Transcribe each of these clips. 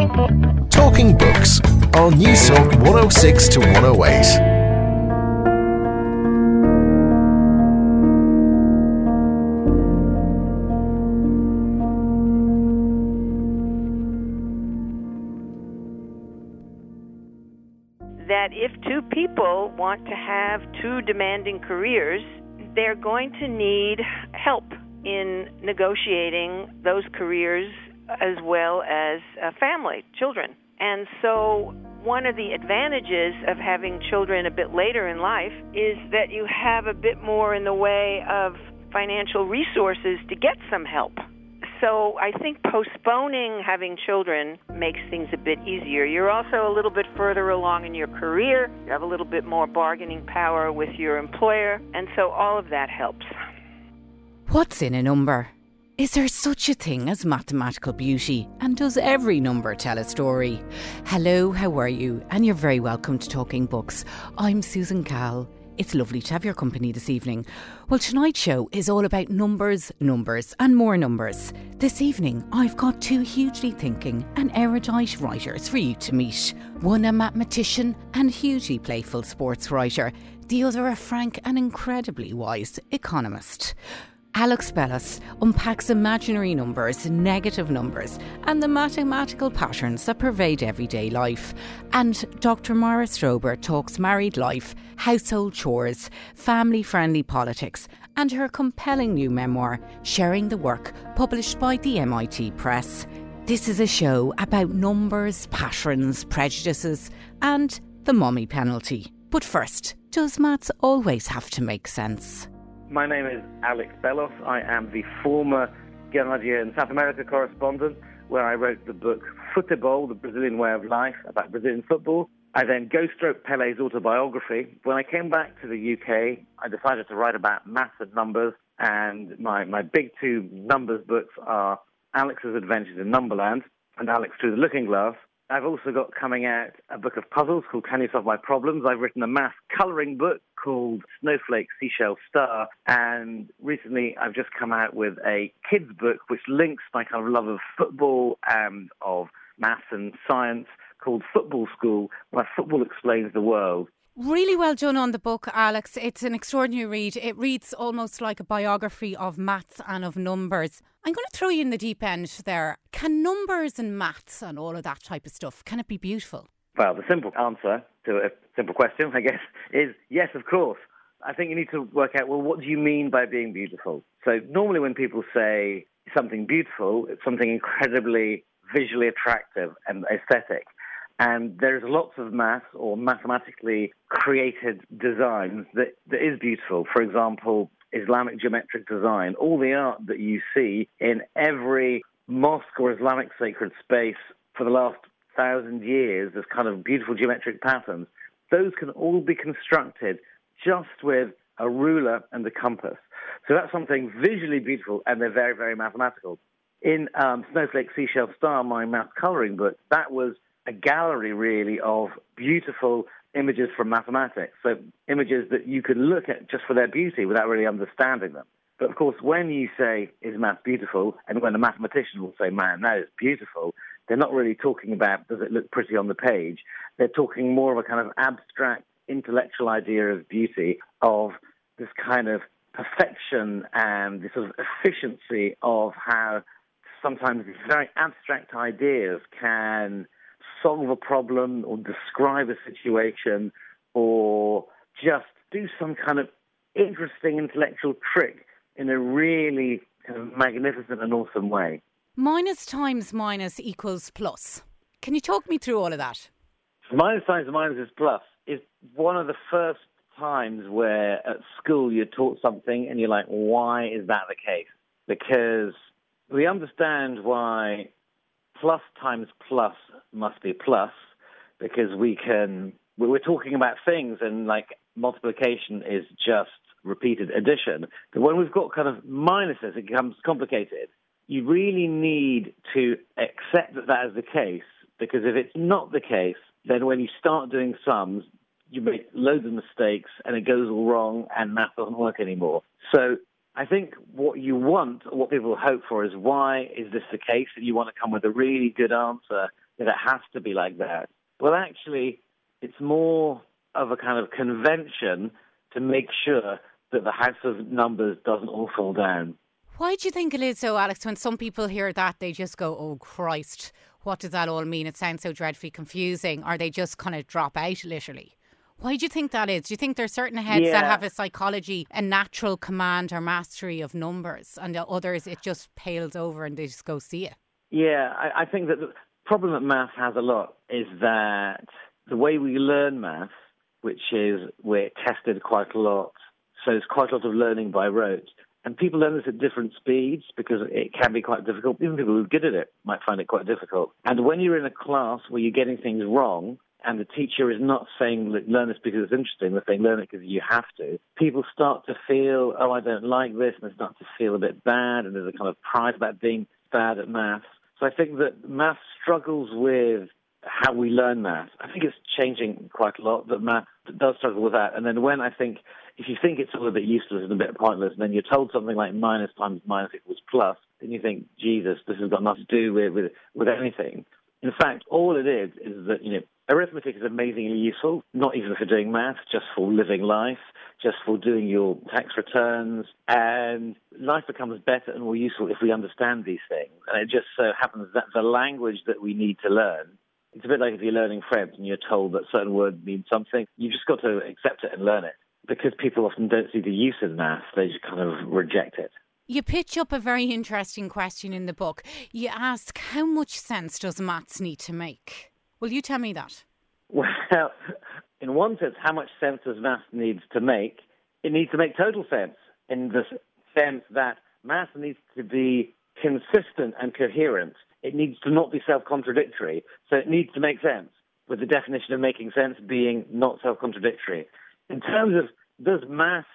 Talking Books on News Talk 106 to 108. that if two people want to have two demanding careers, they're going to need help in negotiating those careers as well as uh, family, children. And so, one of the advantages of having children a bit later in life is that you have a bit more in the way of financial resources to get some help. So I think postponing having children makes things a bit easier. You're also a little bit further along in your career. You have a little bit more bargaining power with your employer. And so all of that helps. What's in a number? Is there such a thing as mathematical beauty? And does every number tell a story? Hello, how are you? And you're very welcome to Talking Books. I'm Susan Cahill. It's lovely to have your company this evening. Well, tonight's show is all about numbers, numbers, and more numbers. This evening, I've got two hugely thinking and erudite writers for you to meet. One a mathematician and hugely playful sports writer, the other a frank and incredibly wise economist. Alex Bellos unpacks imaginary numbers, negative numbers, and the mathematical patterns that pervade everyday life. And Dr. Mara Strober talks married life, household chores, family friendly politics, and her compelling new memoir, Sharing the Work, published by the MIT Press. This is a show about numbers, patterns, prejudices, and the mommy penalty. But first, does maths always have to make sense? My name is Alex Bellos. I am the former Guardian South America correspondent, where I wrote the book Futebol, The Brazilian Way of Life, about Brazilian football. I then ghostwrote Pele's autobiography. When I came back to the UK, I decided to write about maths and numbers, and my, my big two numbers books are Alex's Adventures in Numberland and Alex Through the Looking Glass. I've also got coming out a book of puzzles called Can You Solve My Problems? I've written a math colouring book called Snowflake Seashell Star. And recently I've just come out with a kids book which links my kind of love of football and of maths and science called Football School, where football explains the world. Really well done on the book, Alex. It's an extraordinary read. It reads almost like a biography of maths and of numbers. I'm going to throw you in the deep end there. Can numbers and maths and all of that type of stuff, can it be beautiful? Well, the simple answer to a simple question, I guess, is yes, of course. I think you need to work out, well, what do you mean by being beautiful? So normally when people say something beautiful, it's something incredibly visually attractive and aesthetic. And there's lots of math or mathematically created designs that, that is beautiful. For example, Islamic geometric design, all the art that you see in every mosque or Islamic sacred space for the last thousand years, this kind of beautiful geometric patterns, those can all be constructed just with a ruler and a compass. So that's something visually beautiful, and they're very, very mathematical. In um, Snowflake Seashell Star, my math coloring book, that was a gallery really of beautiful images from mathematics. So images that you could look at just for their beauty without really understanding them. But of course, when you say, is math beautiful? And when a mathematician will say, man, that is beautiful, they're not really talking about, does it look pretty on the page? They're talking more of a kind of abstract intellectual idea of beauty, of this kind of perfection and this sort of efficiency of how sometimes very abstract ideas can solve a problem or describe a situation or just do some kind of interesting intellectual trick in a really kind of magnificent and awesome way. Minus times minus equals plus. Can you talk me through all of that? Minus times minus is plus is one of the first times where at school you're taught something and you're like, why is that the case? Because we understand why plus times plus must be plus because we can, we're talking about things and like multiplication is just repeated addition. But when we've got kind of minuses, it becomes complicated. You really need to accept that that is the case because if it's not the case, then when you start doing sums, you make loads of mistakes and it goes all wrong and math doesn't work anymore. So I think what you want, what people hope for is why is this the case? And you want to come with a really good answer that it has to be like that. Well, actually, it's more of a kind of convention to make sure that the house of numbers doesn't all fall down. Why do you think it is so, Alex? When some people hear that, they just go, oh, Christ, what does that all mean? It sounds so dreadfully confusing. Or they just kind of drop out, literally. Why do you think that is? Do you think there are certain heads Yeah. that have a psychology, a natural command or mastery of numbers, and the others it just pales over and they just go see it? Yeah, I, I think that the problem that math has a lot is that the way we learn math, which is we're tested quite a lot, so there's quite a lot of learning by rote. And people learn this at different speeds because it can be quite difficult. Even people who are good at it might find it quite difficult. And when you're in a class where you're getting things wrong, and the teacher is not saying learn this because it's interesting, they're saying learn it because you have to, people start to feel, oh, I don't like this, and they start to feel a bit bad, and there's a kind of pride about being bad at maths. So I think that math struggles with how we learn math. I think it's changing quite a lot, but math does struggle with that. And then when I think, if you think it's all a bit useless and a bit pointless, and then you're told something like minus times minus equals plus, then you think, Jesus, this has got nothing to do with, with, with anything. In fact, all it is is that, you know, arithmetic is amazingly useful, not even for doing math, just for living life, just for doing your tax returns. And life becomes better and more useful if we understand these things. And it just so happens that the language that we need to learn, it's a bit like if you're learning French and you're told that certain words mean something, you've just got to accept it and learn it. Because people often don't see the use of math, they just kind of reject it. You pitch up a very interesting question in the book. You ask, how much sense does maths need to make? Will you tell me that? Well, in one sense, how much sense does math needs to make? It needs to make total sense in the sense that math needs to be consistent and coherent. It needs to not be self-contradictory. So it needs to make sense, with the definition of making sense being not self-contradictory. In terms of does math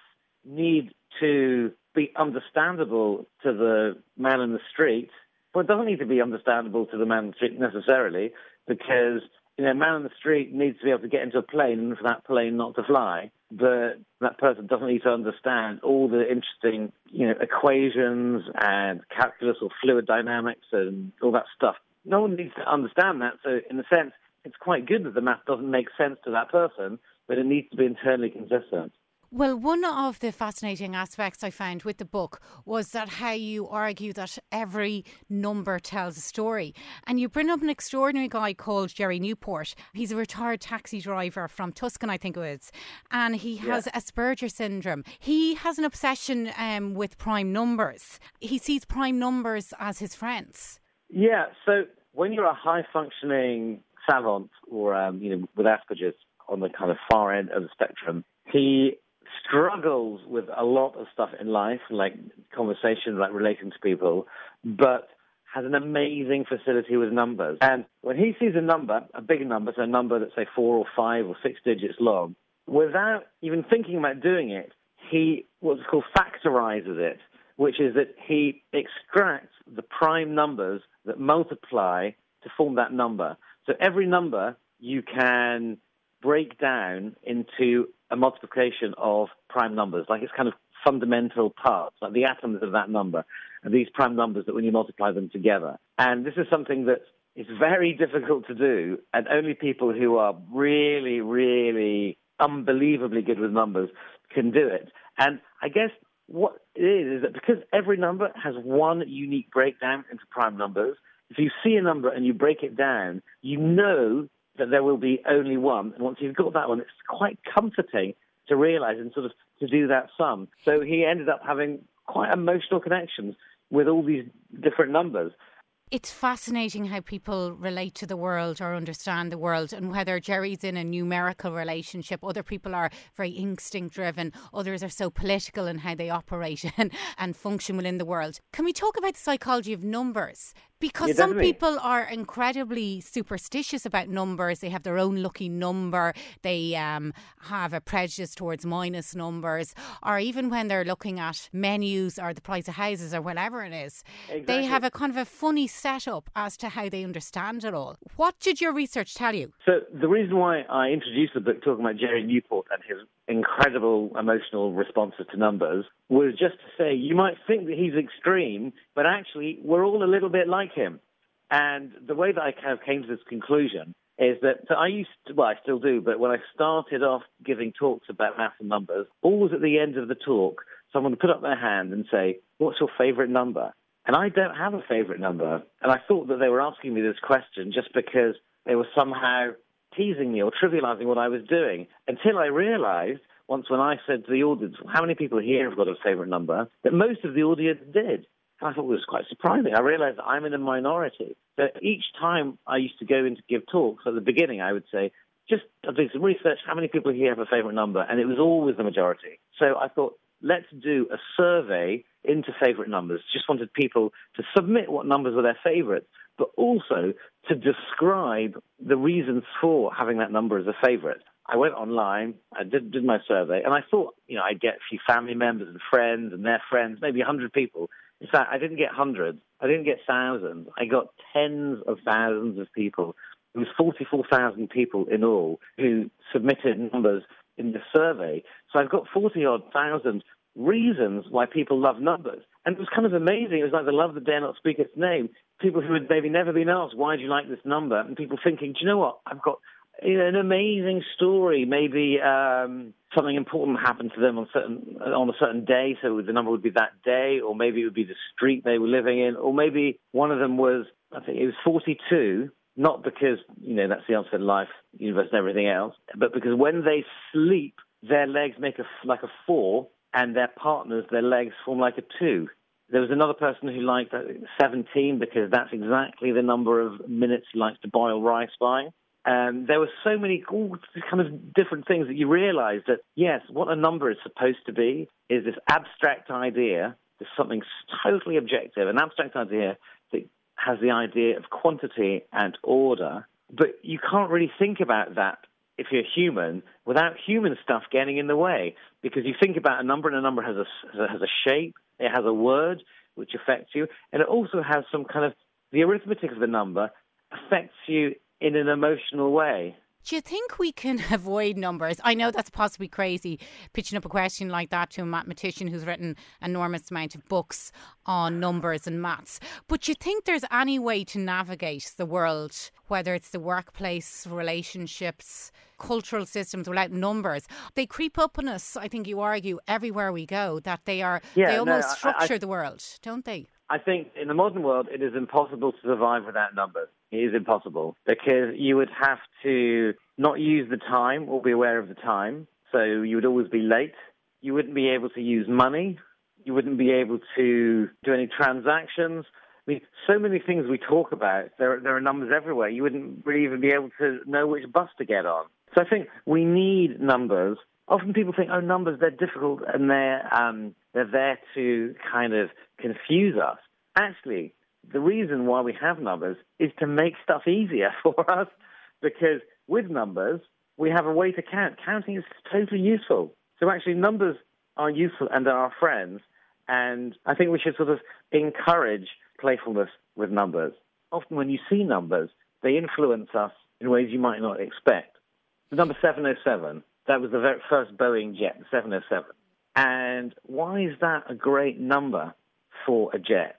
need to be understandable to the man in the street? Well, it doesn't need to be understandable to the man in the street necessarily, because you know, man in the street needs to be able to get into a plane and for that plane not to fly. But that person doesn't need to understand all the interesting, you know, equations and calculus or fluid dynamics and all that stuff. No one needs to understand that. So, in a sense, it's quite good that the math doesn't make sense to that person, but it needs to be internally consistent. Well, one of the fascinating aspects I found with the book was that how you argue that every number tells a story. And you bring up an extraordinary guy called Jerry Newport. He's a retired taxi driver from Tucson, I think it was. And he has Asperger syndrome. He has an obsession um, with prime numbers. He sees prime numbers as his friends. Yeah, so when you're a high functioning savant or, um, you know, with Asperger's on the kind of far end of the spectrum, he struggles with a lot of stuff in life, like conversation, like relating to people, but has an amazing facility with numbers. And when he sees a number, a big number, so a number that's say four or five or six digits long, without even thinking about doing it, he what's called factorizes it, which is that he extracts the prime numbers that multiply to form that number. So every number you can break down into a multiplication of prime numbers, like it's kind of fundamental parts, like the atoms of that number, and these prime numbers that when you multiply them together. And this is something that is very difficult to do, and only people who are really, really unbelievably good with numbers can do it. And I guess what it is is that because every number has one unique breakdown into prime numbers, if you see a number and you break it down, you know that there will be only one. And once you've got that one, it's quite comforting to realize and sort of to do that sum. So he ended up having quite emotional connections with all these different numbers. It's fascinating how people relate to the world or understand the world, and whether Jerry's in a numerical relationship, other people are very instinct driven, others are so political in how they operate and, and function within the world. Can we talk about the psychology of numbers? Because some people are incredibly superstitious about numbers. They have their own lucky number. They um, have a prejudice towards minus numbers, or even when they're looking at menus or the price of houses or whatever it is, they have a kind of a funny setup as to how they understand it all. What did your research tell you? So the reason why I introduced the book talking about Jerry Newport and his incredible emotional responses to numbers was just to say you might think that he's extreme, but actually we're all a little bit like him. And the way that I kind of came to this conclusion is that so I used to, well, I still do, but when I started off giving talks about math and numbers, always at the end of the talk, someone would put up their hand and say, What's your favorite number? And I don't have a favorite number. And I thought that they were asking me this question just because they were somehow teasing me or trivializing what I was doing until I realized once when I said to the audience, How many people here have got a favorite number? that most of the audience did. I thought it was quite surprising. I realized I'm in a minority. So each time I used to go in to give talks, at the beginning I would say, just I do some research, how many people here have a favorite number? And it was always the majority. So I thought, let's do a survey into favorite numbers. Just wanted people to submit what numbers were their favorites, but also to describe the reasons for having that number as a favorite. I went online, I did, did my survey, and I thought, you know, I'd get a few family members and friends and their friends, maybe 100 people in fact, I didn't get hundreds. I didn't get thousands. I got tens of thousands of people. It was 44,000 people in all who submitted numbers in the survey. So I've got 40 odd thousand reasons why people love numbers. And it was kind of amazing. It was like the love that dare not speak its name. People who had maybe never been asked, why do you like this number? And people thinking, do you know what? I've got you know, an amazing story. Maybe um, something important happened to them on certain on a certain day, so the number would be that day, or maybe it would be the street they were living in, or maybe one of them was I think it was 42. Not because you know that's the answer to life, universe, and everything else, but because when they sleep, their legs make a like a four, and their partners, their legs form like a two. There was another person who liked 17 because that's exactly the number of minutes he likes to boil rice by. Um, there were so many all kind of different things that you realize that, yes, what a number is supposed to be is this abstract idea, there's something totally objective, an abstract idea has the idea of quantity and order. But you can't really think about that if you're human without human stuff getting in the way. Because you think about a number, and a number has a, has a shape, it has a word which affects you, and it also has some kind of the arithmetic of the number affects you in an emotional way. Do you think we can avoid numbers? I know that's possibly crazy, pitching up a question like that to a mathematician who's written an enormous amount of books on numbers and maths. But do you think there's any way to navigate the world, whether it's the workplace, relationships, cultural systems without numbers? They creep up on us, I think you argue, everywhere we go, that they are yeah, they almost no, structure I, I, the world, don't they? I think in the modern world, it is impossible to survive without numbers. It is impossible because you would have to not use the time or be aware of the time. So you would always be late. You wouldn't be able to use money. You wouldn't be able to do any transactions. I mean, so many things we talk about, there, there are numbers everywhere. You wouldn't really even be able to know which bus to get on. So I think we need numbers. Often people think, oh, numbers, they're difficult and they're, um, they're there to kind of confuse us. Actually, the reason why we have numbers is to make stuff easier for us because with numbers, we have a way to count. Counting is totally useful. So actually, numbers are useful and they are our friends. And I think we should sort of encourage playfulness with numbers. Often when you see numbers, they influence us in ways you might not expect. The number 707, that was the very first Boeing jet, the 707. And why is that a great number for a jet?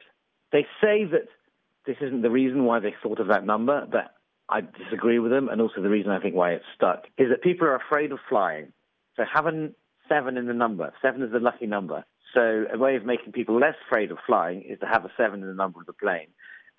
They say that this isn't the reason why they thought of that number, but I disagree with them. And also the reason I think why it's stuck is that people are afraid of flying. So having seven in the number, seven is the lucky number. So a way of making people less afraid of flying is to have a seven in the number of the plane.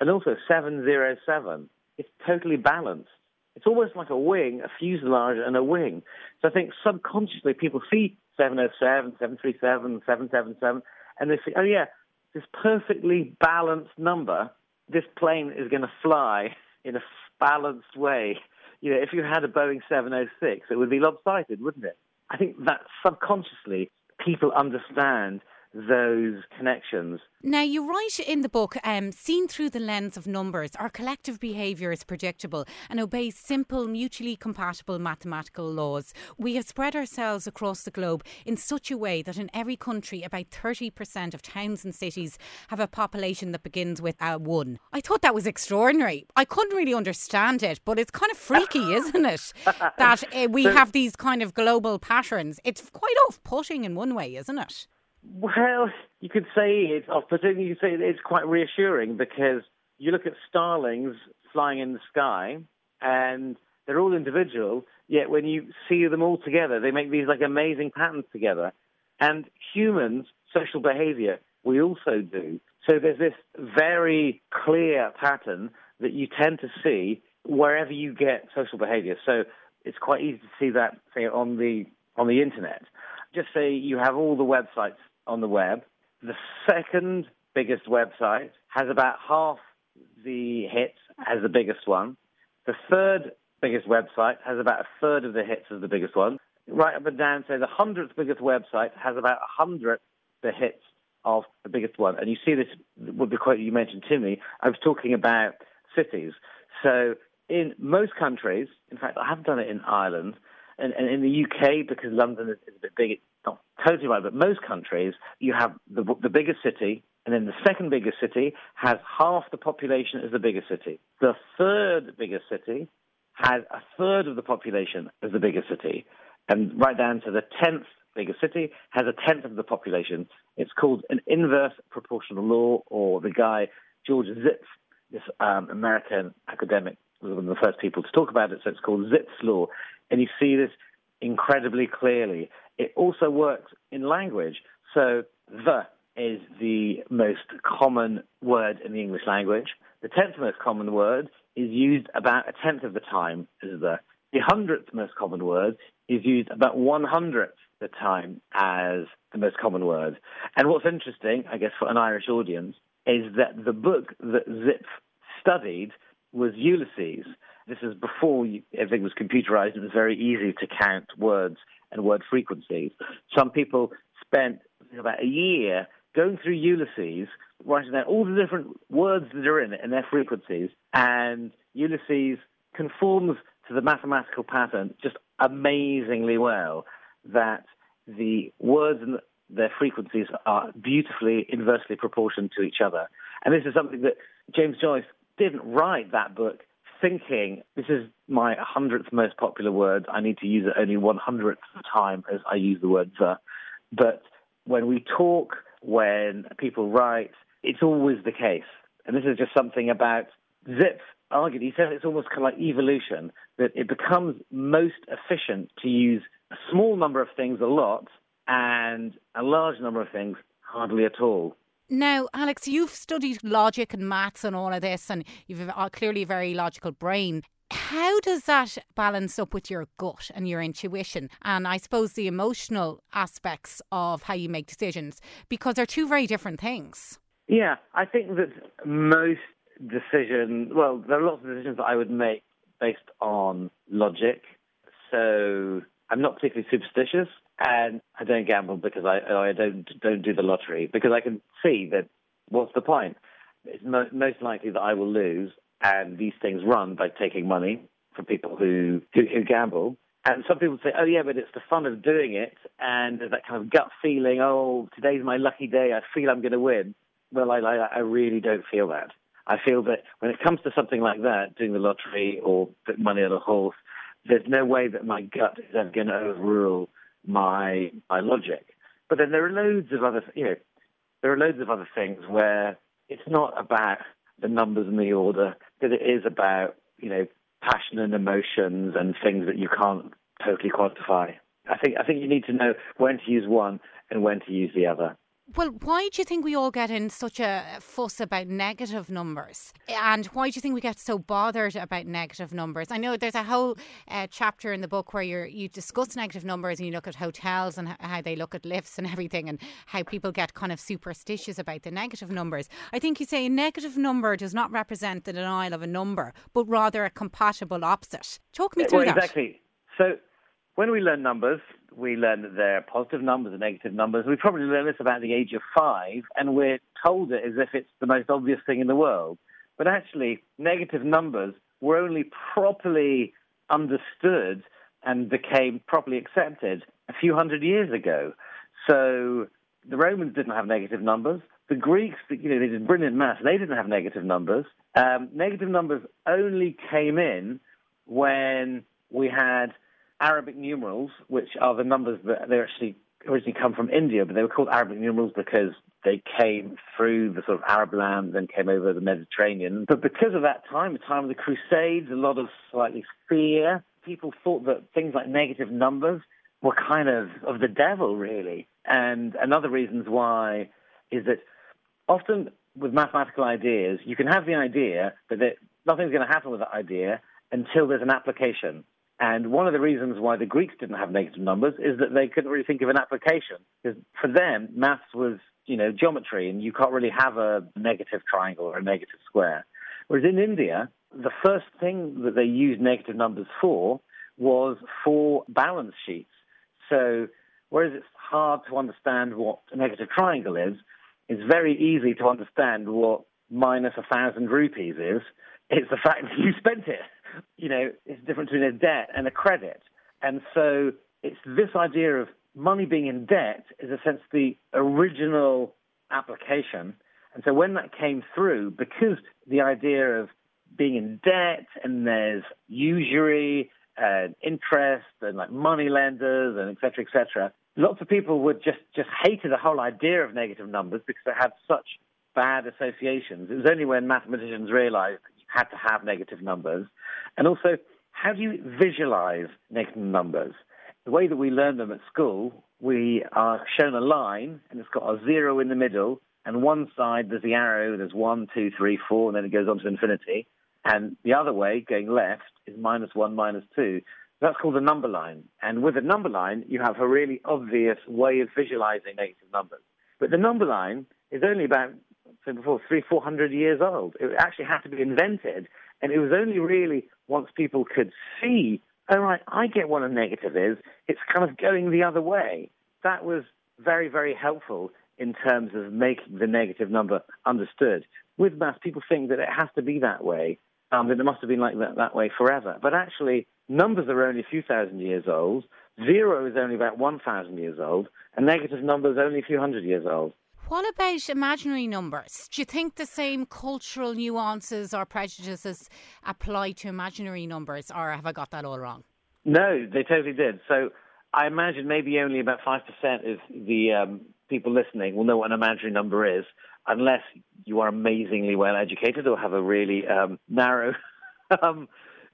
And also 707, it's totally balanced. It's almost like a wing, a fuselage and a wing. So I think subconsciously people see 707, 737, 777, and they say, oh yeah, this perfectly balanced number, this plane is going to fly in a balanced way. You know, if you had a Boeing 706, it would be lopsided, wouldn't it? I think that subconsciously people understand those connections. Now, you write in the book, um, seen through the lens of numbers, our collective behaviour is predictable and obeys simple, mutually compatible mathematical laws. We have spread ourselves across the globe in such a way that in every country, about 30% of towns and cities have a population that begins with a one. I thought that was extraordinary. I couldn't really understand it, but it's kind of freaky, isn't it? That uh, we have these kind of global patterns. It's quite off putting in one way, isn't it? Well, you could say it's off-putting. You could say it's quite reassuring because you look at starlings flying in the sky, and they're all individual, yet when you see them all together, they make these like amazing patterns together. And humans, social behavior, we also do. So there's this very clear pattern that you tend to see wherever you get social behavior. So it's quite easy to see that, say, on the on the internet. Just say you have all the websites on the web. The second biggest website has about half the hits as the biggest one. The third biggest website has about a third of the hits as the biggest one. Right up and down, say the hundredth biggest website has about a hundredth the hits of the biggest one. And you see this with the quote you mentioned to me. I was talking about cities. So in most countries, in fact, I have done it in Ireland, and, and in the UK, because London is, is a bit big, not totally right, but most countries, you have the, the biggest city, and then the second biggest city has half the population as the biggest city. The third biggest city has a third of the population as the biggest city. And right down to the tenth biggest city has a tenth of the population. It's called an inverse proportional law, or the guy, George Zipf, this um, American academic, was one of the first people to talk about it, so it's called Zipf's law. And you see this incredibly clearly. It also works in language. So the is the most common word in the English language. The tenth most common word is used about a tenth of the time as the. The hundredth most common word is used about one hundredth the time as the most common word. And what's interesting, I guess, for an Irish audience, is that the book that Zipf studied was Ulysses. This is before everything was computerized. It was very easy to count words and word frequencies. Some people spent about a year going through Ulysses, writing down all the different words that are in it and their frequencies. And Ulysses conforms to the mathematical pattern just amazingly well that the words and their frequencies are beautifully inversely proportioned to each other. And this is something that James Joyce didn't write that book thinking this is my hundredth most popular word. I need to use it only one hundredth of the time as I use the word the. But when we talk, when people write, it's always the case. And this is just something about Zipf argued. He said it's almost kind of like evolution, that it becomes most efficient to use a small number of things a lot and a large number of things hardly at all. Now, Alex, you've studied logic and maths and all of this, and you've clearly a very logical brain. How does that balance up with your gut and your intuition, and I suppose the emotional aspects of how you make decisions? Because they're two very different things. Yeah, I think that most decisions, well, there are lots of decisions that I would make based on logic. So I'm not particularly superstitious and I don't gamble because I I don't don't do the lottery because I can see that what's the point? It's mo- most likely that I will lose, and these things run by taking money from people who, who who gamble. And some people say, "Oh yeah, but it's the fun of doing it, and there's that kind of gut feeling. Oh, today's my lucky day. I feel I'm going to win." Well, I, I I really don't feel that. I feel that when it comes to something like that, doing the lottery or putting money on a horse, there's no way that my gut is ever going to overrule my my logic. But then there are loads of other, you know, there are loads of other things where it's not about the numbers and the order, but it is about, you know, passion and emotions and things that you can't totally quantify. I think I think you need to know when to use one and when to use the other. Well, why do you think we all get in such a fuss about negative numbers? And why do you think we get so bothered about negative numbers? I know there's a whole uh, chapter in the book where you you discuss negative numbers and you look at hotels and how they look at lifts and everything and how people get kind of superstitious about the negative numbers. I think you say a negative number does not represent the denial of a number, but rather a compatible opposite. Talk me through well, that. Exactly. So when we learn numbers, we learn that there are positive numbers and negative numbers. We probably learn this about the age of five, and we're told it as if it's the most obvious thing in the world. But actually, negative numbers were only properly understood and became properly accepted a few hundred years ago. So the Romans didn't have negative numbers. The Greeks, you know, they did brilliant maths. They didn't have negative numbers. Um, negative numbers only came in when we had Arabic numerals, which are the numbers that they're actually originally come from India, but they were called Arabic numerals because they came through the sort of Arab land, and came over the Mediterranean. But because of that time, the time of the Crusades, a lot of slightly fear, people thought that things like negative numbers were kind of of the devil, really. And another reasons why is that often with mathematical ideas, you can have the idea, but that nothing's going to happen with that idea until there's an application. And one of the reasons why the Greeks didn't have negative numbers is that they couldn't really think of an application. Because for them, maths was, you know, geometry, and you can't really have a negative triangle or a negative square. Whereas in India, the first thing that they used negative numbers for was for balance sheets. So whereas it's hard to understand what a negative triangle is, it's very easy to understand what minus a thousand rupees is. It's the fact that you spent it you know, it's the difference between a debt and a credit. And so it's this idea of money being in debt is, a sense, the original application. And so when that came through, because the idea of being in debt and there's usury and interest and like money lenders and et cetera, et cetera, lots of people would just, just hated the whole idea of negative numbers because it had such bad associations. It was only when mathematicians realized had to have negative numbers and also, how do you visualize negative numbers? The way that we learn them at school, we are shown a line and it's got a zero in the middle, and one side there's the arrow, there's one, two, three, four, and then it goes on to infinity. And the other way, going left, is minus one, minus two. That's called a number line. And with a number line, you have a really obvious way of visualizing negative numbers. But the number line is only about, so before, three, four hundred years old. It actually had to be invented and it was only really once people could see, all right, I get what a negative is, it's kind of going the other way. That was very, very helpful in terms of making the negative number understood. With maths, people think that it has to be that way, um, that it must have been like that, that way forever. But actually, numbers are only a few thousand years old, zero is only about 1,000 years old, and negative numbers only a few hundred years old. What about imaginary numbers? Do you think the same cultural nuances or prejudices apply to imaginary numbers, or have I got that all wrong? No, they totally did. So I imagine maybe only about 5% of the um, people listening will know what an imaginary number is, unless you are amazingly well educated or have a really um, narrow um,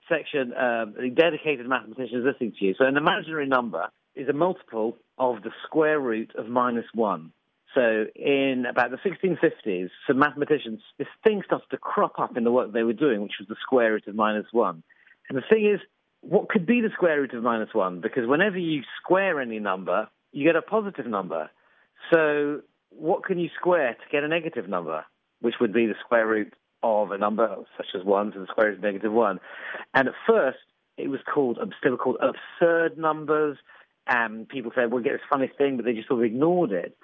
section um, dedicated mathematicians listening to you. So an imaginary number is a multiple of the square root of minus 1. So in about the 1650s, some mathematicians, this thing started to crop up in the work they were doing, which was the square root of minus one. And the thing is, what could be the square root of minus one? Because whenever you square any number, you get a positive number. So what can you square to get a negative number, which would be the square root of a number such as one to the square root of negative one? And at first, it was called, um, still called absurd numbers. And people said, we'll get this funny thing, but they just sort of ignored it.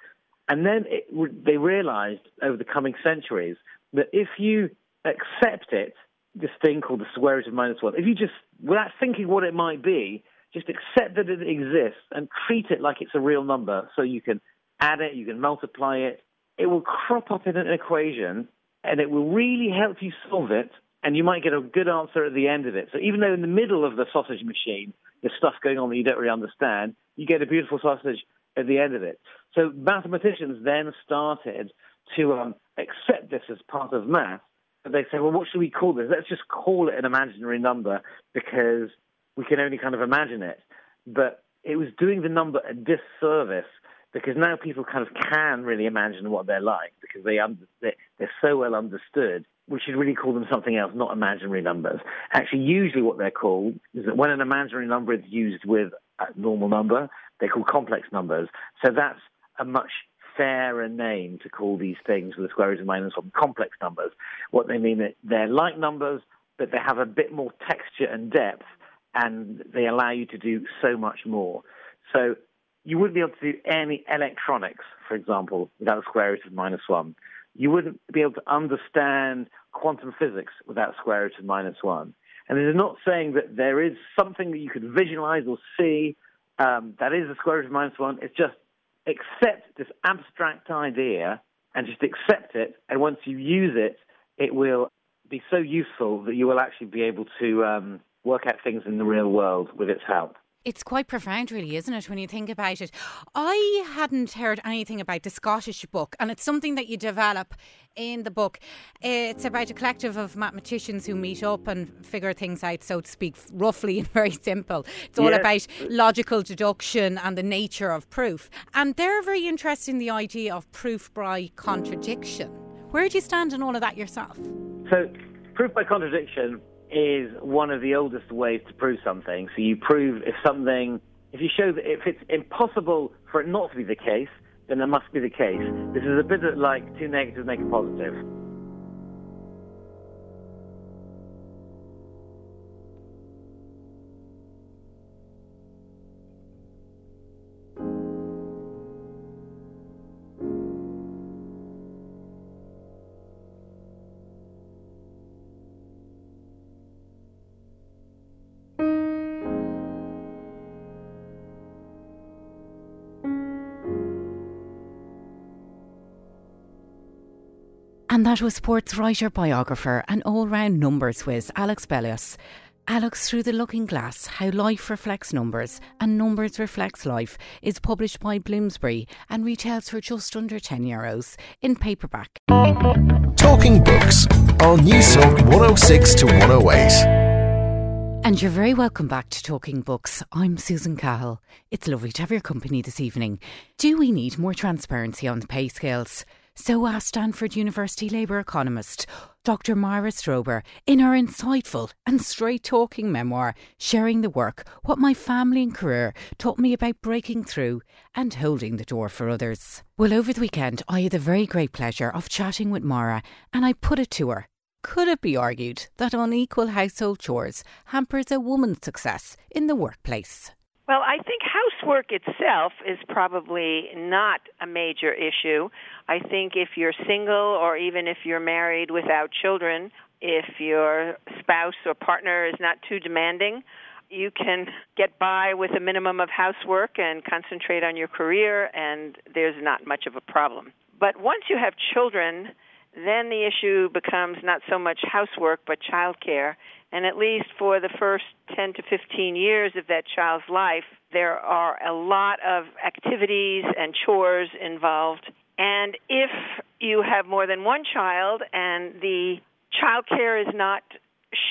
And then it, they realized over the coming centuries that if you accept it, this thing called the square root of minus one, if you just, without thinking what it might be, just accept that it exists and treat it like it's a real number so you can add it, you can multiply it, it will crop up in an equation and it will really help you solve it and you might get a good answer at the end of it. So even though in the middle of the sausage machine there's stuff going on that you don't really understand, you get a beautiful sausage at the end of it. So mathematicians then started to um, accept this as part of math. But they say, well, what should we call this? Let's just call it an imaginary number because we can only kind of imagine it. But it was doing the number a disservice because now people kind of can really imagine what they're like because they they're so well understood. We should really call them something else, not imaginary numbers. Actually, usually what they're called is that when an imaginary number is used with a normal number, they're called complex numbers. So that's a much fairer name to call these things with the square root of minus one complex numbers. What they mean is they're like numbers, but they have a bit more texture and depth, and they allow you to do so much more. So you wouldn't be able to do any electronics, for example, without the square root of minus one. You wouldn't be able to understand quantum physics without square root of minus one. And is not saying that there is something that you could visualize or see um, that is the square root of minus one. It's just accept this abstract idea and just accept it. And once you use it, it will be so useful that you will actually be able to um, work out things in the real world with its help. It's quite profound, really, isn't it, when you think about it? I hadn't heard anything about the Scottish book, and it's something that you develop in the book. It's about a collective of mathematicians who meet up and figure things out, so to speak, roughly and very simple. It's all Yes. about logical deduction and the nature of proof. And they're very interested in the idea of proof by contradiction. Where do you stand in all of that yourself? So, proof by contradiction is one of the oldest ways to prove something. So, you prove if something, if you show that if it's impossible for it not to be the case, then it must be the case. This is a bit like two negatives make a positive. And that was sports writer, biographer, and all round numbers whiz, Alex Bellos. Alex Through the Looking Glass How Life Reflects Numbers and Numbers Reflects Life is published by Bloomsbury and retails for just under €10 Euros in paperback. Talking Books on News Talk 106 to 108. And you're very welcome back to Talking Books. I'm Susan Cahill. It's lovely to have your company this evening. Do we need more transparency on the pay scales? So asked Stanford University Labour economist Dr. Mara Strober in her insightful and straight talking memoir, Sharing the Work What My Family and Career Taught Me About Breaking Through and Holding the Door for Others. Well, over the weekend, I had the very great pleasure of chatting with Mara, and I put it to her. Could it be argued that unequal household chores hampers a woman's success in the workplace? Well, I think housework itself is probably not a major issue. I think if you're single or even if you're married without children, if your spouse or partner is not too demanding, you can get by with a minimum of housework and concentrate on your career, and there's not much of a problem. But once you have children, then the issue becomes not so much housework but childcare. And at least for the first 10 to 15 years of that child's life, there are a lot of activities and chores involved. And if you have more than one child and the childcare is not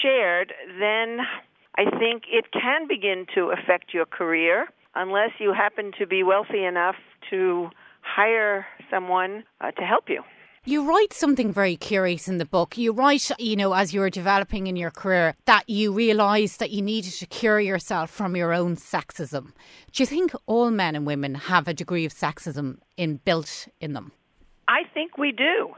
shared, then I think it can begin to affect your career unless you happen to be wealthy enough to hire someone uh, to help you. You write something very curious in the book. You write, you know, as you were developing in your career, that you realised that you needed to cure yourself from your own sexism. Do you think all men and women have a degree of sexism inbuilt in them? I think we do.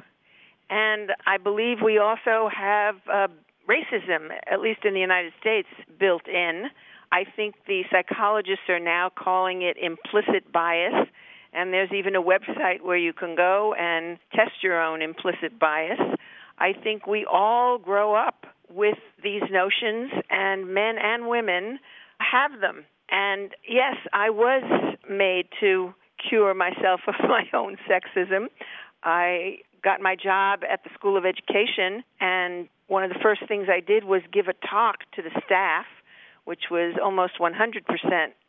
And I believe we also have uh, racism, at least in the United States, built in. I think the psychologists are now calling it implicit bias. And there's even a website where you can go and test your own implicit bias. I think we all grow up with these notions, and men and women have them. And yes, I was made to cure myself of my own sexism. I got my job at the School of Education, and one of the first things I did was give a talk to the staff, which was almost 100%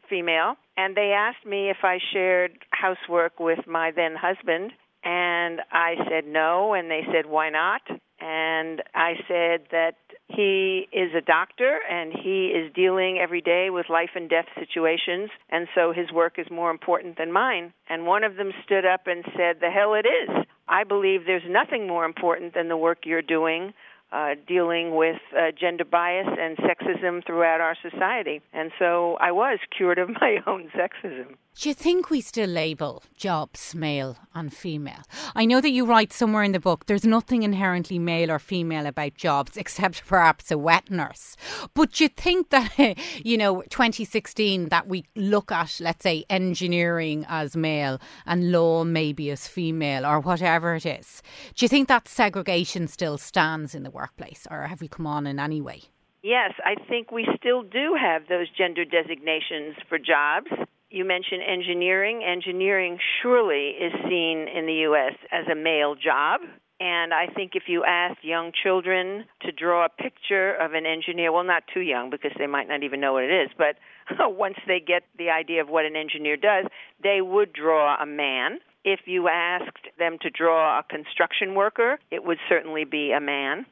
female. And they asked me if I shared housework with my then husband, and I said no, and they said, why not? And I said that he is a doctor and he is dealing every day with life and death situations, and so his work is more important than mine. And one of them stood up and said, The hell it is. I believe there's nothing more important than the work you're doing. Uh, dealing with uh, gender bias and sexism throughout our society. And so I was cured of my own sexism. Do you think we still label jobs male and female? I know that you write somewhere in the book there's nothing inherently male or female about jobs except perhaps a wet nurse. But do you think that, you know, 2016, that we look at, let's say, engineering as male and law maybe as female or whatever it is? Do you think that segregation still stands in the workplace or have we come on in any way? Yes, I think we still do have those gender designations for jobs. You mentioned engineering. Engineering surely is seen in the U.S. as a male job. And I think if you ask young children to draw a picture of an engineer, well, not too young because they might not even know what it is, but once they get the idea of what an engineer does, they would draw a man. If you asked them to draw a construction worker, it would certainly be a man.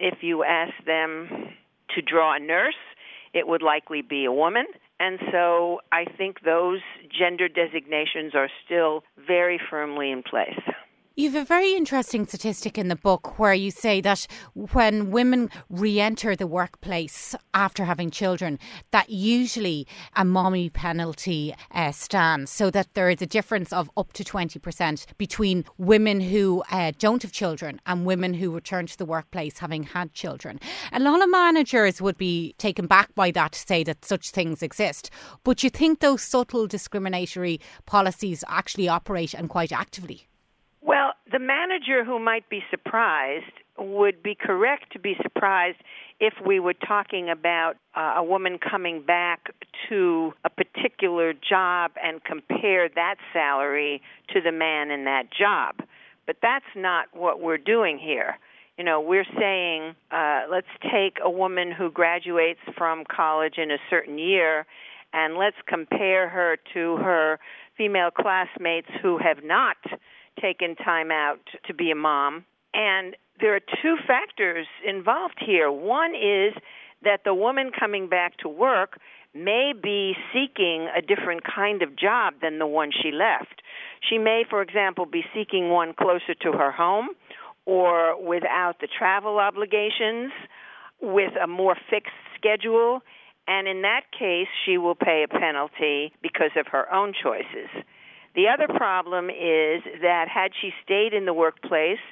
If you asked them to draw a nurse, it would likely be a woman. And so I think those gender designations are still very firmly in place. You've a very interesting statistic in the book where you say that when women re enter the workplace after having children, that usually a mommy penalty uh, stands, so that there is a difference of up to 20% between women who uh, don't have children and women who return to the workplace having had children. A lot of managers would be taken back by that to say that such things exist. But you think those subtle discriminatory policies actually operate and quite actively? Well, the manager who might be surprised would be correct to be surprised if we were talking about uh, a woman coming back to a particular job and compare that salary to the man in that job. But that's not what we're doing here. You know, we're saying uh, let's take a woman who graduates from college in a certain year and let's compare her to her female classmates who have not taken time out to be a mom. And there are two factors involved here. One is that the woman coming back to work may be seeking a different kind of job than the one she left. She may, for example, be seeking one closer to her home or without the travel obligations, with a more fixed schedule. And in that case, she will pay a penalty because of her own choices. The other problem is that had she stayed in the workplace,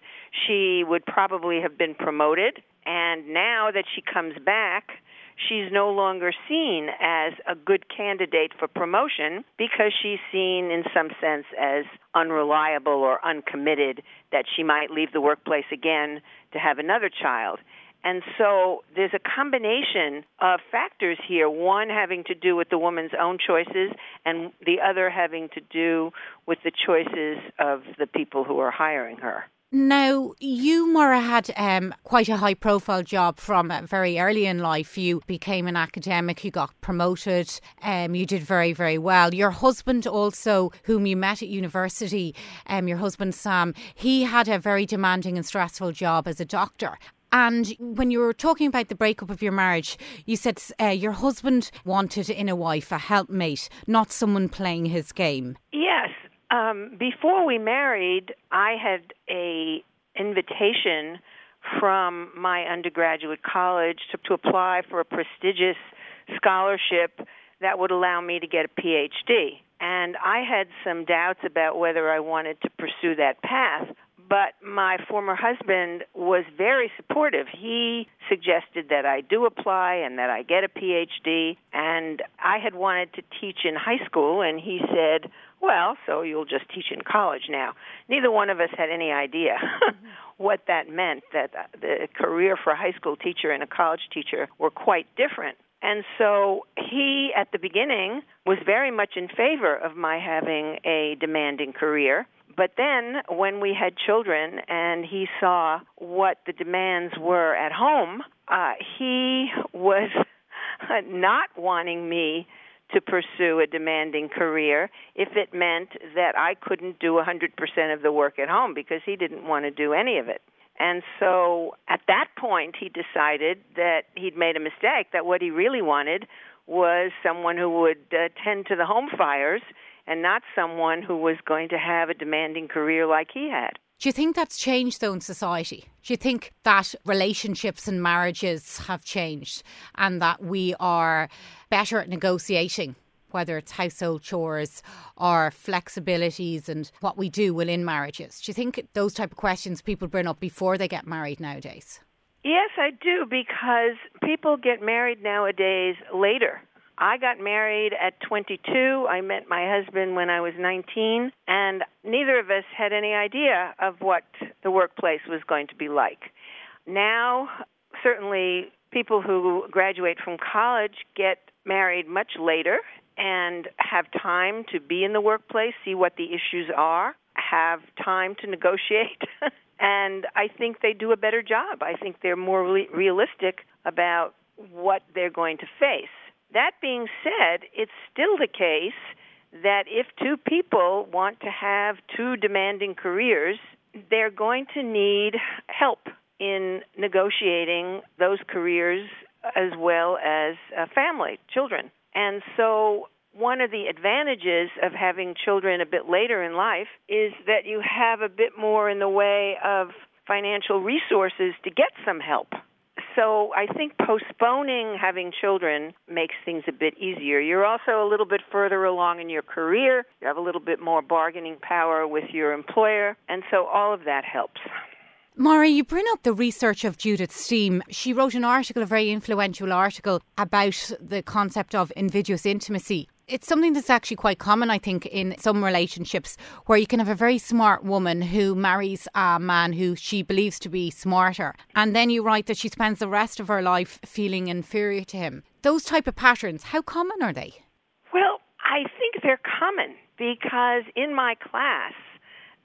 she would probably have been promoted. And now that she comes back, she's no longer seen as a good candidate for promotion because she's seen, in some sense, as unreliable or uncommitted, that she might leave the workplace again to have another child. And so there's a combination of factors here, one having to do with the woman's own choices, and the other having to do with the choices of the people who are hiring her. Now, you, Myra, had um, quite a high profile job from uh, very early in life. You became an academic, you got promoted, um, you did very, very well. Your husband, also, whom you met at university, um, your husband Sam, he had a very demanding and stressful job as a doctor. And when you were talking about the breakup of your marriage, you said uh, your husband wanted in a wife a helpmate, not someone playing his game. Yes. Um, before we married, I had a invitation from my undergraduate college to, to apply for a prestigious scholarship that would allow me to get a PhD. And I had some doubts about whether I wanted to pursue that path. But my former husband was very supportive. He suggested that I do apply and that I get a PhD. And I had wanted to teach in high school, and he said, Well, so you'll just teach in college now. Neither one of us had any idea what that meant, that the career for a high school teacher and a college teacher were quite different. And so he, at the beginning, was very much in favor of my having a demanding career. But then, when we had children and he saw what the demands were at home, uh, he was not wanting me to pursue a demanding career if it meant that I couldn't do 100% of the work at home because he didn't want to do any of it. And so at that point, he decided that he'd made a mistake, that what he really wanted was someone who would uh, tend to the home fires and not someone who was going to have a demanding career like he had. Do you think that's changed though in society? Do you think that relationships and marriages have changed and that we are better at negotiating? Whether it's household chores or flexibilities and what we do within marriages. Do you think those type of questions people bring up before they get married nowadays? Yes, I do, because people get married nowadays later I got married at 22. I met my husband when I was 19, and neither of us had any idea of what the workplace was going to be like. Now, certainly, people who graduate from college get married much later and have time to be in the workplace, see what the issues are, have time to negotiate And I think they do a better job. I think they're more re- realistic about what they're going to face. That being said, it's still the case that if two people want to have two demanding careers, they're going to need help in negotiating those careers as well as uh, family, children. And so one of the advantages of having children a bit later in life is that you have a bit more in the way of financial resources to get some help. So I think postponing having children makes things a bit easier. You're also a little bit further along in your career. You have a little bit more bargaining power with your employer, and so all of that helps. Myra, you bring up the research of Judith Steen. She wrote an article, a very influential article, about the concept of invidious intimacy. It's something that's actually quite common, I think, in some relationships where you can have a very smart woman who marries a man who she believes to be smarter. And then you write that she spends the rest of her life feeling inferior to him. Those type of patterns, how common are they? Well, I think they're common because in my class,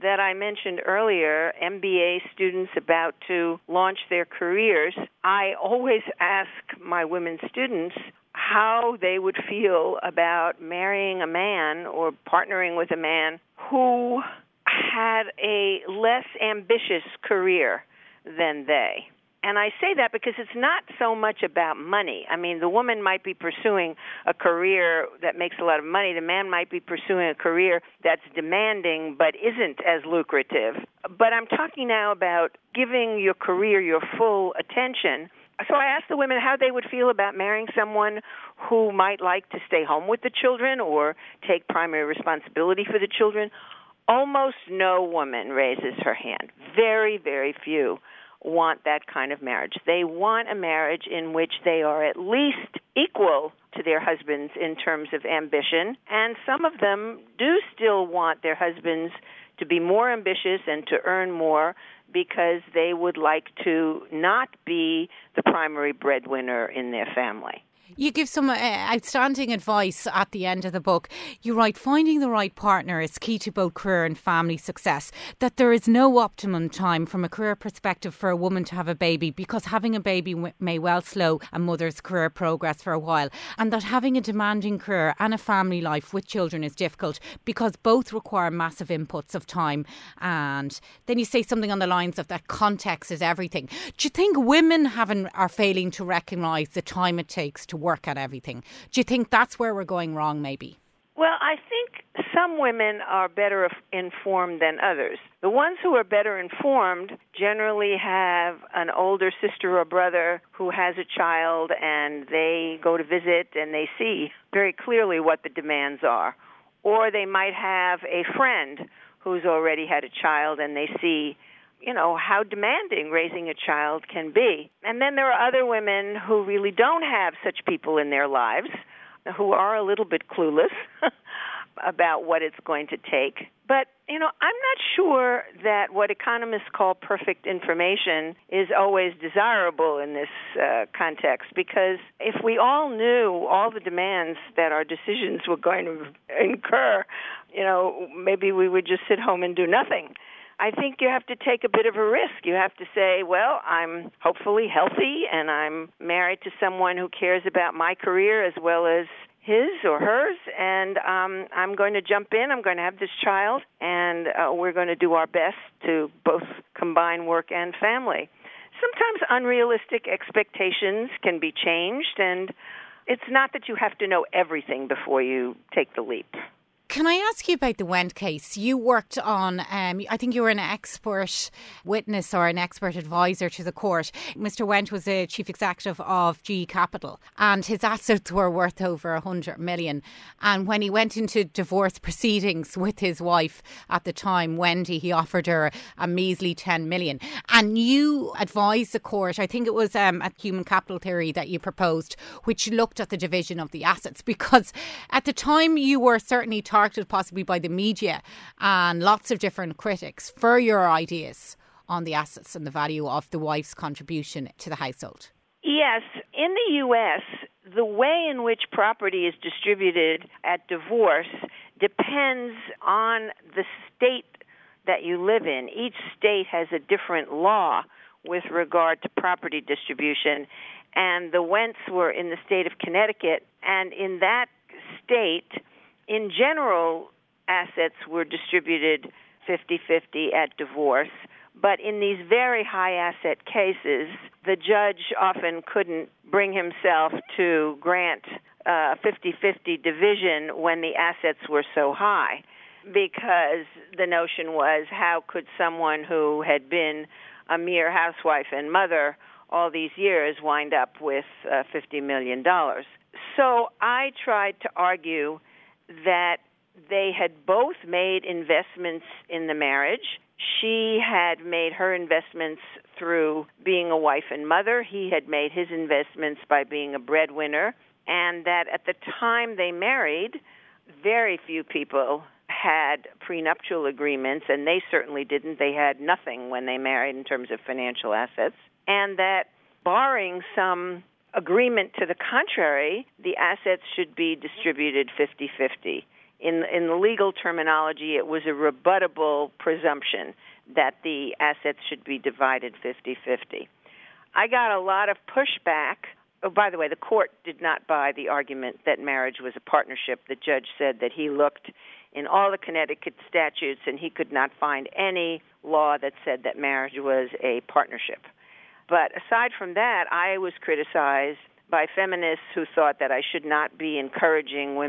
that I mentioned earlier, MBA students about to launch their careers, I always ask my women students how they would feel about marrying a man or partnering with a man who had a less ambitious career than they. And I say that because it's not so much about money. I mean, the woman might be pursuing a career that makes a lot of money. The man might be pursuing a career that's demanding but isn't as lucrative. But I'm talking now about giving your career your full attention so I asked the women how they would feel about marrying someone who might like to stay home with the children or take primary responsibility for the children. Almost no woman raises her hand. Very, very few want that kind of marriage. They want a marriage in which they are at least equal to their husbands in terms of ambition, and some of them do still want their husbands to be more ambitious and to earn more because they would like to not be the primary breadwinner in their family. You give some uh, outstanding advice at the end of the book. You write finding the right partner is key to both career and family success. That there is no optimum time from a career perspective for a woman to have a baby because having a baby may well slow a mother's career progress for a while. And that having a demanding career and a family life with children is difficult because both require massive inputs of time. And then you say something on the lines of that context is everything. Do you think women haven't are failing to recognise the time it takes to work at everything. Do you think that's where we're going wrong, maybe? Well, I think some women are better informed than others. The ones who are better informed generally have an older sister or brother who has a child and they go to visit and they see very clearly what the demands are. Or they might have a friend who's already had a child and they see you know how demanding raising a child can be. And then there are other women who really don't have such people in their lives, who are a little bit clueless about what it's going to take. But, you know, I'm not sure that what economists call perfect information is always desirable in this uh, context because if we all knew all the demands that our decisions were going to incur, you know, maybe we would just sit home and do nothing. I think you have to take a bit of a risk. You have to say, well, I'm hopefully healthy and I'm married to someone who cares about my career as well as his or hers, and um, I'm going to jump in. I'm going to have this child, and uh, we're going to do our best to both combine work and family. Sometimes unrealistic expectations can be changed, and it's not that you have to know everything before you take the leap. Can I ask you about the Wendt case? You worked on, um, I think you were an expert witness or an expert advisor to the court. Mr. Wendt was a chief executive of GE Capital and his assets were worth over 100 million. And when he went into divorce proceedings with his wife at the time, Wendy, he offered her a measly 10 million. And you advised the court, I think it was um, at Human Capital Theory that you proposed, which looked at the division of the assets because at the time you were certainly talking targeted possibly by the media and lots of different critics for your ideas on the assets and the value of the wife's contribution to the household? Yes. In the U.S., the way in which property is distributed at divorce depends on the state that you live in. Each state has a different law with regard to property distribution, and the Wendts were in the state of Connecticut, and in that state, in general, assets were distributed 50 50 at divorce. But in these very high asset cases, the judge often couldn't bring himself to grant a 50 50 division when the assets were so high because the notion was how could someone who had been a mere housewife and mother all these years wind up with uh, $50 million. So I tried to argue that they had both made investments in the marriage. She had made her investments through being a wife and mother. He had made his investments by being a breadwinner. And that at the time they married, very few people had prenuptial agreements, and they certainly didn't. They had nothing when they married in terms of financial assets. And that, barring some agreement to the contrary, the assets should be distributed 50 50. In, in the legal terminology, it was a rebuttable presumption that the assets should be divided 50 50. I got a lot of pushback. Oh, by the way, the court did not buy the argument that marriage was a partnership. The judge said that he looked in all the Connecticut statutes, and he could not find any law that said that marriage was a partnership. But aside from that, I was criticized by feminists who thought that I should not be encouraging women